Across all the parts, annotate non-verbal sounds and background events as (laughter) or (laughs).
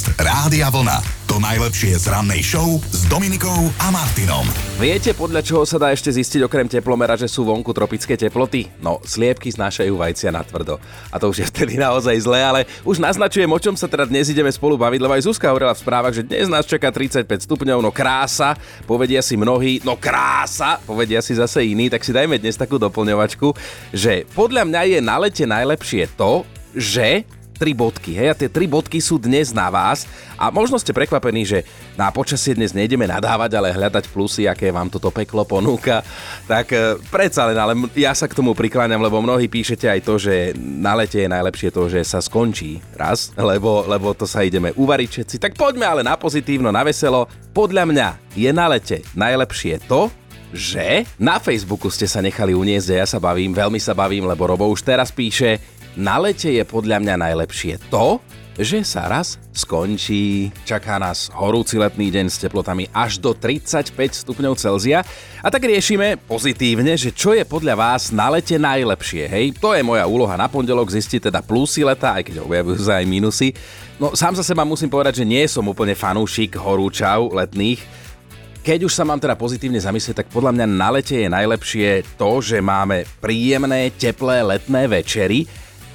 Podcast Rádia Vlna. To najlepšie z rannej show s Dominikou a Martinom. Viete, podľa čoho sa dá ešte zistiť okrem teplomera, že sú vonku tropické teploty? No, sliepky znášajú vajcia na tvrdo. A to už je vtedy naozaj zlé, ale už naznačujem, o čom sa teda dnes ideme spolu baviť, lebo aj Zuzka hovorila v správach, že dnes nás čaká 35 stupňov, no krása, povedia si mnohí, no krása, povedia si zase iní, tak si dajme dnes takú doplňovačku, že podľa mňa je na lete najlepšie to, že tri bodky. Hej, a tie tri bodky sú dnes na vás a možno ste prekvapení, že na počasie dnes nejdeme nadávať, ale hľadať plusy, aké vám toto peklo ponúka. Tak e, predsa len, ale ja sa k tomu prikláňam, lebo mnohí píšete aj to, že na lete je najlepšie to, že sa skončí raz, lebo, lebo to sa ideme uvariť všetci. Tak poďme ale na pozitívno, na veselo. Podľa mňa je na lete najlepšie to, že na Facebooku ste sa nechali uniesť a ja sa bavím, veľmi sa bavím, lebo Robo už teraz píše, na lete je podľa mňa najlepšie to, že sa raz skončí. Čaká nás horúci letný deň s teplotami až do 35 stupňov Celzia. A tak riešime pozitívne, že čo je podľa vás na lete najlepšie. Hej, to je moja úloha na pondelok zistiť teda plusy leta, aj keď objavujú sa aj minusy. No sám za seba musím povedať, že nie som úplne fanúšik horúčav letných, keď už sa mám teda pozitívne zamyslieť, tak podľa mňa na lete je najlepšie to, že máme príjemné, teplé letné večery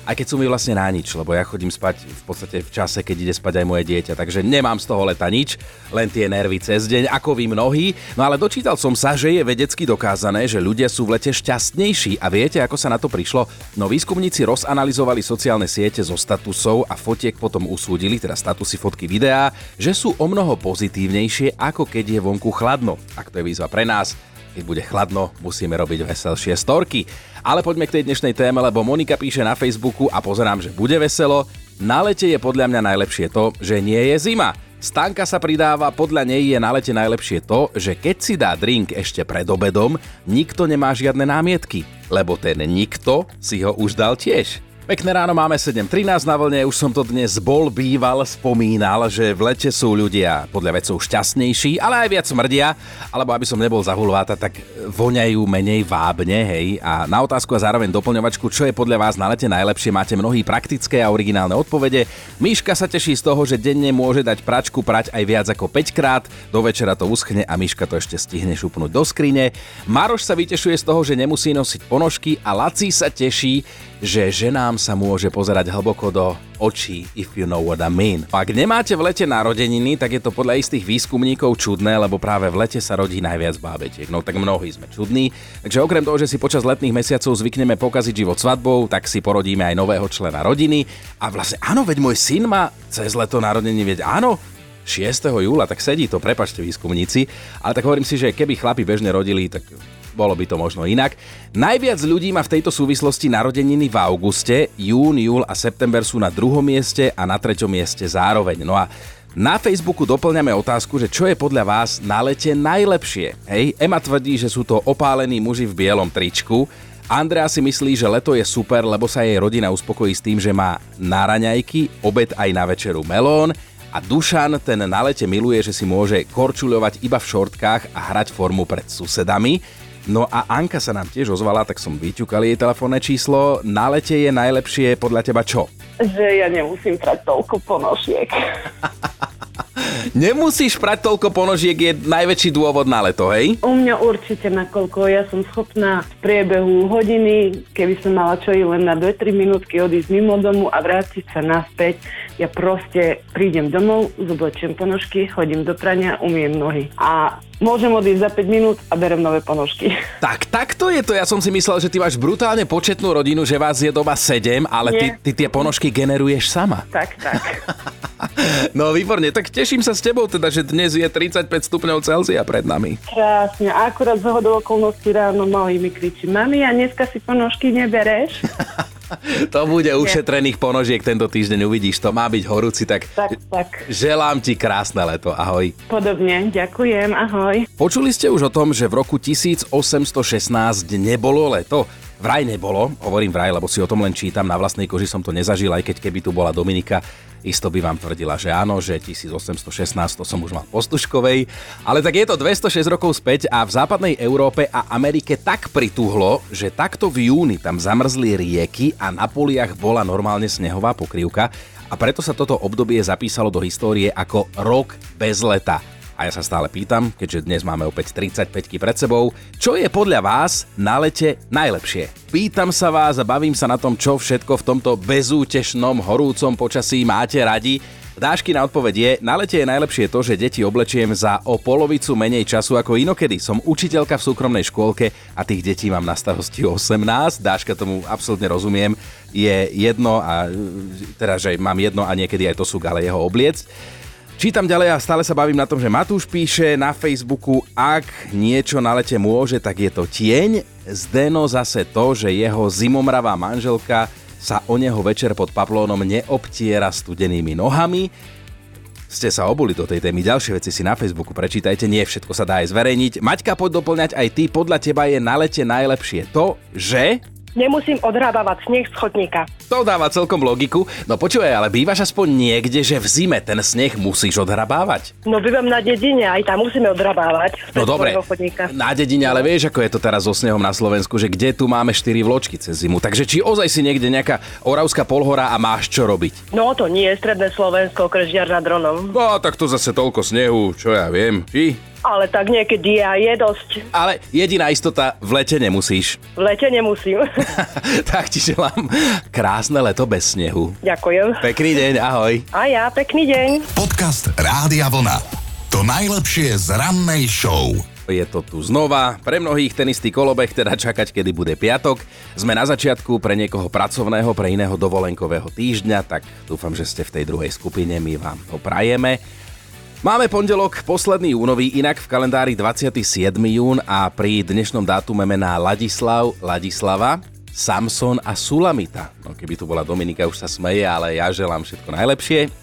aj keď sú mi vlastne na nič, lebo ja chodím spať v podstate v čase, keď ide spať aj moje dieťa, takže nemám z toho leta nič, len tie nervy cez deň, ako vy mnohí. No ale dočítal som sa, že je vedecky dokázané, že ľudia sú v lete šťastnejší a viete, ako sa na to prišlo? No výskumníci rozanalizovali sociálne siete zo statusov a fotiek potom usúdili, teda statusy, fotky, videá, že sú o mnoho pozitívnejšie, ako keď je vonku chladno. Ak to je výzva pre nás, keď bude chladno, musíme robiť veselšie storky. Ale poďme k tej dnešnej téme, lebo Monika píše na Facebooku a pozerám, že bude veselo. Na lete je podľa mňa najlepšie to, že nie je zima. Stanka sa pridáva, podľa nej je na lete najlepšie to, že keď si dá drink ešte pred obedom, nikto nemá žiadne námietky, lebo ten nikto si ho už dal tiež. Pekné ráno, máme 7.13 na vlne, už som to dnes bol, býval, spomínal, že v lete sú ľudia podľa vecov šťastnejší, ale aj viac smrdia, alebo aby som nebol zahulváta, tak voňajú menej vábne, hej. A na otázku a zároveň doplňovačku, čo je podľa vás na lete najlepšie, máte mnohí praktické a originálne odpovede. Myška sa teší z toho, že denne môže dať pračku prať aj viac ako 5 krát, do večera to uschne a Myška to ešte stihne šupnúť do skrine. Maroš sa vytešuje z toho, že nemusí nosiť ponožky a Laci sa teší, že ženám sa môže pozerať hlboko do očí, if you know what I mean. Ak nemáte v lete narodeniny, tak je to podľa istých výskumníkov čudné, lebo práve v lete sa rodí najviac bábetiek. No tak mnohí sme čudní. Takže okrem toho, že si počas letných mesiacov zvykneme pokaziť život svadbou, tak si porodíme aj nového člena rodiny. A vlastne áno, veď môj syn má cez leto narodeniny, veď áno, 6. júla, tak sedí to, prepačte výskumníci. Ale tak hovorím si, že keby chlapi bežne rodili, tak bolo by to možno inak. Najviac ľudí má v tejto súvislosti narodeniny v auguste, jún, júl a september sú na druhom mieste a na treťom mieste zároveň. No a na Facebooku doplňame otázku, že čo je podľa vás na lete najlepšie. Hej, Ema tvrdí, že sú to opálení muži v bielom tričku, Andrea si myslí, že leto je super, lebo sa jej rodina uspokojí s tým, že má na raňajky, obed aj na večeru melón a Dušan ten na lete miluje, že si môže korčuľovať iba v šortkách a hrať formu pred susedami. No a Anka sa nám tiež ozvala, tak som vyťukal jej telefónne číslo. Na lete je najlepšie podľa teba čo? Že ja nemusím prať toľko ponožiek. (laughs) Nemusíš prať toľko ponožiek, je najväčší dôvod na leto, hej? U mňa určite nakoľko ja som schopná v priebehu hodiny, keby som mala čo i len na 2-3 minútky odísť mimo domu a vrátiť sa naspäť, ja proste prídem domov, zoblečiem ponožky, chodím do prania, umiem nohy. A môžem odísť za 5 minút a berem nové ponožky. (laughs) Tak, takto je to. Ja som si myslel, že ty máš brutálne početnú rodinu, že vás je doma 7, ale ty, ty tie ponožky generuješ sama. Tak, tak. (laughs) No výborne, tak teším sa s tebou teda, že dnes je 35 stupňov Celzia pred nami. Krásne. Akurát z hodou okolností ráno malý mi kričí, mami, a dneska si ponožky nebereš? (laughs) to bude ušetrených ponožiek tento týždeň, uvidíš, to má byť horúci, tak, tak, tak. želám ti krásne leto, ahoj. Podobne, ďakujem, ahoj. Počuli ste už o tom, že v roku 1816 nebolo leto? Vraj nebolo, hovorím vraj, lebo si o tom len čítam, na vlastnej koži som to nezažil, aj keď keby tu bola Dominika, isto by vám tvrdila, že áno, že 1816 to som už mal postuškovej, ale tak je to 206 rokov späť a v západnej Európe a Amerike tak prituhlo, že takto v júni tam zamrzli rieky a na poliach bola normálne snehová pokrývka a preto sa toto obdobie zapísalo do histórie ako rok bez leta. A ja sa stále pýtam, keďže dnes máme opäť 35 pred sebou, čo je podľa vás na lete najlepšie? Pýtam sa vás a bavím sa na tom, čo všetko v tomto bezútešnom horúcom počasí máte radi. Dášky na odpoveď je, na lete je najlepšie to, že deti oblečiem za o polovicu menej času ako inokedy. Som učiteľka v súkromnej škôlke a tých detí mám na starosti 18. Dáška tomu absolútne rozumiem. Je jedno a teda, že mám jedno a niekedy aj to sú ale jeho obliec. Čítam ďalej a stále sa bavím na tom, že Matúš píše na Facebooku, ak niečo na lete môže, tak je to tieň. Zdeno zase to, že jeho zimomravá manželka sa o neho večer pod paplónom neobtiera studenými nohami. Ste sa obuli do tej témy, ďalšie veci si na Facebooku prečítajte, nie všetko sa dá aj zverejniť. Maťka, poď doplňať aj ty, podľa teba je na lete najlepšie to, že Nemusím odhrábavať sneh z chodníka. To dáva celkom logiku. No počúvaj, ale bývaš aspoň niekde, že v zime ten sneh musíš odhrabávať? No bývam na dedine, aj tam musíme odhrabávať. No dobre, na dedine, ale vieš, ako je to teraz so snehom na Slovensku, že kde tu máme 4 vločky cez zimu. Takže či ozaj si niekde nejaká Oravská polhora a máš čo robiť? No to nie, stredné Slovensko, Kržiar nad Dronom. No tak to zase toľko snehu, čo ja viem. Či? Ale tak niekedy aj je dosť. Ale jediná istota, v lete nemusíš. (laughs) V lete nemusím. (laughs) tak ti želám krásne leto bez snehu. Ďakujem. Pekný deň, ahoj. A ja, pekný deň. Podcast Rádia Vlna. To najlepšie z rannej show. Je to tu znova. Pre mnohých ten istý kolobeh, teda čakať, kedy bude piatok. Sme na začiatku pre niekoho pracovného, pre iného dovolenkového týždňa, tak dúfam, že ste v tej druhej skupine, my vám to prajeme. Máme pondelok, posledný júnový, inak v kalendári 27. jún a pri dnešnom dátume mená Ladislav, Ladislava, Samson a Sulamita. No keby tu bola Dominika, už sa smeje, ale ja želám všetko najlepšie.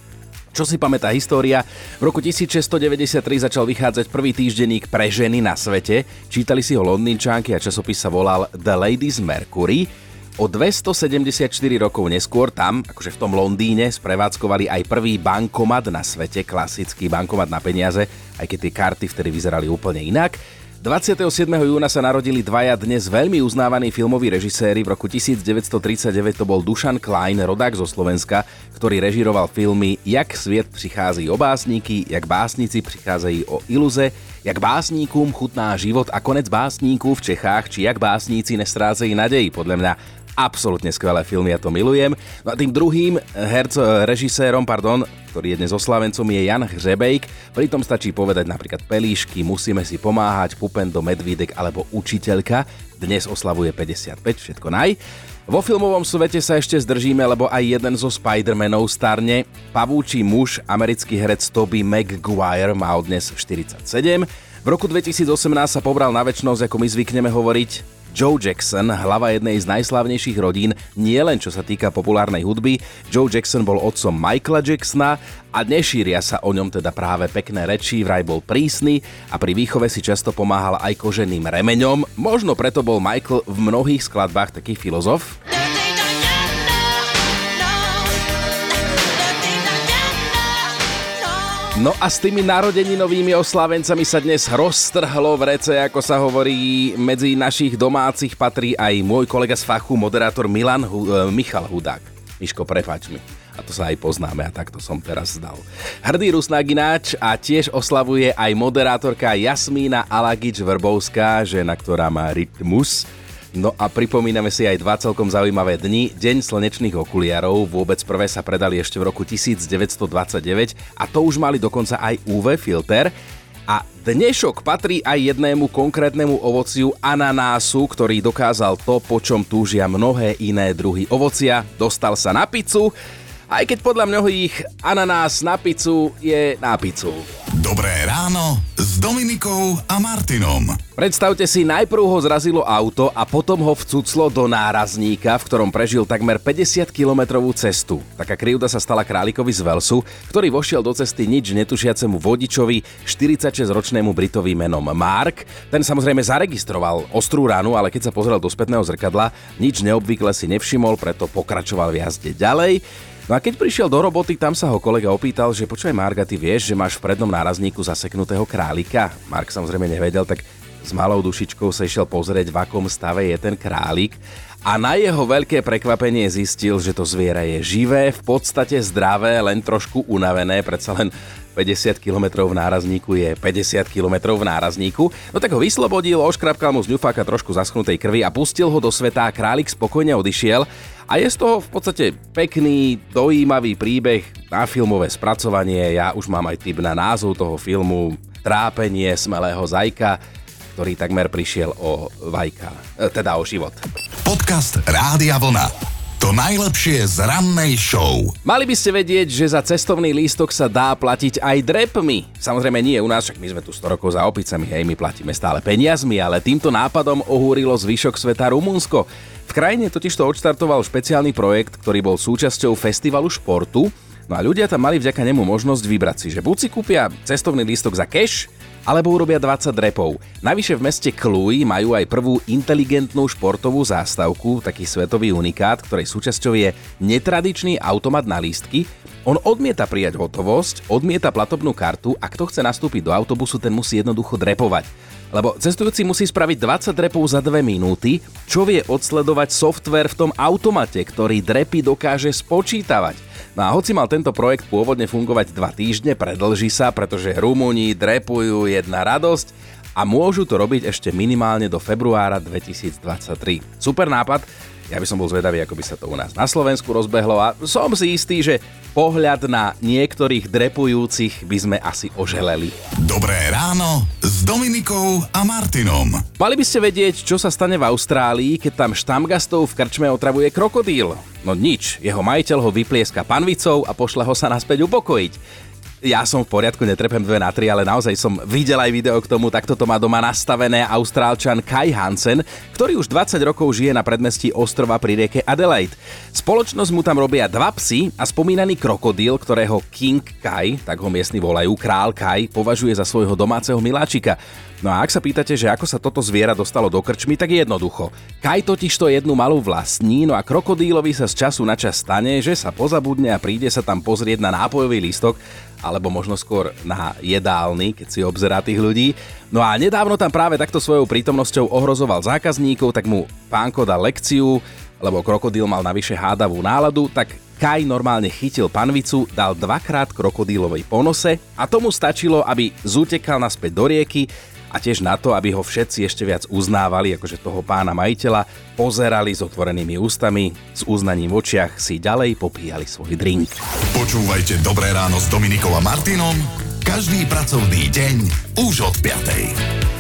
Čo si pamätá história? V roku 1693 začal vychádzať prvý týždenník pre ženy na svete. Čítali si ho londýnčanky a časopis sa volal The Ladies Mercury. O 274 rokov neskôr tam, akože v tom Londýne, sprevádzkovali aj prvý bankomat na svete, klasický bankomat na peniaze, aj keď tie karty vtedy vyzerali úplne inak. 27. júna sa narodili dvaja dnes veľmi uznávaní filmoví režiséri. V roku 1939 to bol Dušan Klein, rodák zo Slovenska, ktorý režiroval filmy Jak sviet prichází o básniky, Jak básnici prichádzajú o iluze, Jak básníkom chutná život a konec básníku v Čechách, či Jak básníci nestrácají nadej. Podľa mňa absolútne skvelé filmy, ja to milujem. No a tým druhým herco, režisérom, pardon, ktorý je dnes oslavencom, je Jan Hřebejk. Pritom stačí povedať napríklad Pelíšky, Musíme si pomáhať, Pupendo, Medvídek alebo Učiteľka. Dnes oslavuje 55, všetko naj. Vo filmovom svete sa ešte zdržíme, lebo aj jeden zo Spider-Manov starne. Pavúči muž, americký herec Toby Maguire má dnes 47. V roku 2018 sa pobral na väčšnosť, ako my zvykneme hovoriť, Joe Jackson, hlava jednej z najslavnejších rodín, nie len čo sa týka populárnej hudby. Joe Jackson bol otcom Michaela Jacksona a nešíria sa o ňom teda práve pekné reči, vraj bol prísny a pri výchove si často pomáhal aj koženým remeňom. Možno preto bol Michael v mnohých skladbách taký filozof. No a s tými narodeninovými oslávencami sa dnes roztrhlo v rece, ako sa hovorí. Medzi našich domácich patrí aj môj kolega z fachu, moderátor Milan Hu- e, Michal Hudák. Miško, prepač mi. A to sa aj poznáme a takto som teraz zdal. Hrdý Rusnágináč a tiež oslavuje aj moderátorka Jasmína Alagič-Vrbovská, žena, ktorá má rytmus. No a pripomíname si aj dva celkom zaujímavé dni. Deň slnečných okuliarov, vôbec prvé sa predali ešte v roku 1929 a to už mali dokonca aj UV filter. A dnešok patrí aj jednému konkrétnemu ovociu ananásu, ktorý dokázal to, po čom túžia mnohé iné druhy ovocia. Dostal sa na pizzu, aj keď podľa mnohých ananás na pizzu je na pizzu. Dobré ráno s Dominikou a Martinom. Predstavte si, najprv ho zrazilo auto a potom ho vcuclo do nárazníka, v ktorom prežil takmer 50-kilometrovú cestu. Taká krivda sa stala králikovi z Velsu, ktorý vošiel do cesty nič netušiacemu vodičovi, 46-ročnému Britovi menom Mark. Ten samozrejme zaregistroval ostrú ránu, ale keď sa pozrel do spätného zrkadla, nič neobvykle si nevšimol, preto pokračoval v jazde ďalej. No a keď prišiel do roboty, tam sa ho kolega opýtal, že počuje Marga, ty vieš, že máš v prednom nárazníku zaseknutého králika? Mark samozrejme nevedel, tak s malou dušičkou sa išiel pozrieť, v akom stave je ten králik a na jeho veľké prekvapenie zistil, že to zviera je živé, v podstate zdravé, len trošku unavené, predsa len 50 km v nárazníku je 50 km v nárazníku. No tak ho vyslobodil, oškrapkal mu z ňufáka trošku zaschnutej krvi a pustil ho do sveta. Králik spokojne odišiel a je z toho v podstate pekný, dojímavý príbeh na filmové spracovanie. Ja už mám aj tip na názov toho filmu Trápenie smelého zajka ktorý takmer prišiel o vajka, e, teda o život. Podcast Rádia Vlna. To najlepšie z rannej show. Mali by ste vedieť, že za cestovný lístok sa dá platiť aj drepmi. Samozrejme nie u nás, však my sme tu 100 rokov za opicami, hej, my platíme stále peniazmi, ale týmto nápadom ohúrilo zvyšok sveta Rumunsko. V krajine totiž to odštartoval špeciálny projekt, ktorý bol súčasťou festivalu športu, no a ľudia tam mali vďaka nemu možnosť vybrať si, že buď si kúpia cestovný lístok za cash, alebo urobia 20 drepov. Navyše v meste Cluj majú aj prvú inteligentnú športovú zástavku, taký svetový unikát, ktorej súčasťou je netradičný automat na lístky. On odmieta prijať hotovosť, odmieta platobnú kartu a kto chce nastúpiť do autobusu, ten musí jednoducho drepovať. Lebo cestujúci musí spraviť 20 drepov za 2 minúty, čo vie odsledovať software v tom automate, ktorý drepy dokáže spočítavať. No a hoci mal tento projekt pôvodne fungovať dva týždne, predlží sa, pretože Rumúni drepujú jedna radosť a môžu to robiť ešte minimálne do februára 2023. Super nápad, ja by som bol zvedavý, ako by sa to u nás na Slovensku rozbehlo a som si istý, že pohľad na niektorých drepujúcich by sme asi oželeli. Dobré ráno s Dominikou a Martinom. Mali by ste vedieť, čo sa stane v Austrálii, keď tam štamgastov v krčme otravuje krokodíl. No nič, jeho majiteľ ho vyplieska panvicou a pošle ho sa naspäť upokojiť ja som v poriadku, netrepem 2 na 3, ale naozaj som videl aj video k tomu, takto to má doma nastavené austrálčan Kai Hansen, ktorý už 20 rokov žije na predmestí ostrova pri rieke Adelaide. Spoločnosť mu tam robia dva psy a spomínaný krokodíl, ktorého King Kai, tak ho miestni volajú, král Kai, považuje za svojho domáceho miláčika. No a ak sa pýtate, že ako sa toto zviera dostalo do krčmy, tak jednoducho. Kaj totiž to jednu malú vlastní, no a krokodílovi sa z času na čas stane, že sa pozabudne a príde sa tam pozrieť na nápojový lístok, alebo možno skôr na jedálny, keď si obzerá tých ľudí. No a nedávno tam práve takto svojou prítomnosťou ohrozoval zákazníkov, tak mu pánko dal lekciu, lebo krokodíl mal navyše hádavú náladu, tak Kaj normálne chytil panvicu, dal dvakrát krokodílovej ponose a tomu stačilo, aby zutekal naspäť do rieky a tiež na to, aby ho všetci ešte viac uznávali, akože toho pána majiteľa, pozerali s otvorenými ústami, s uznaním v očiach si ďalej popíjali svoj drink. Počúvajte Dobré ráno s Dominikom a Martinom každý pracovný deň už od 5.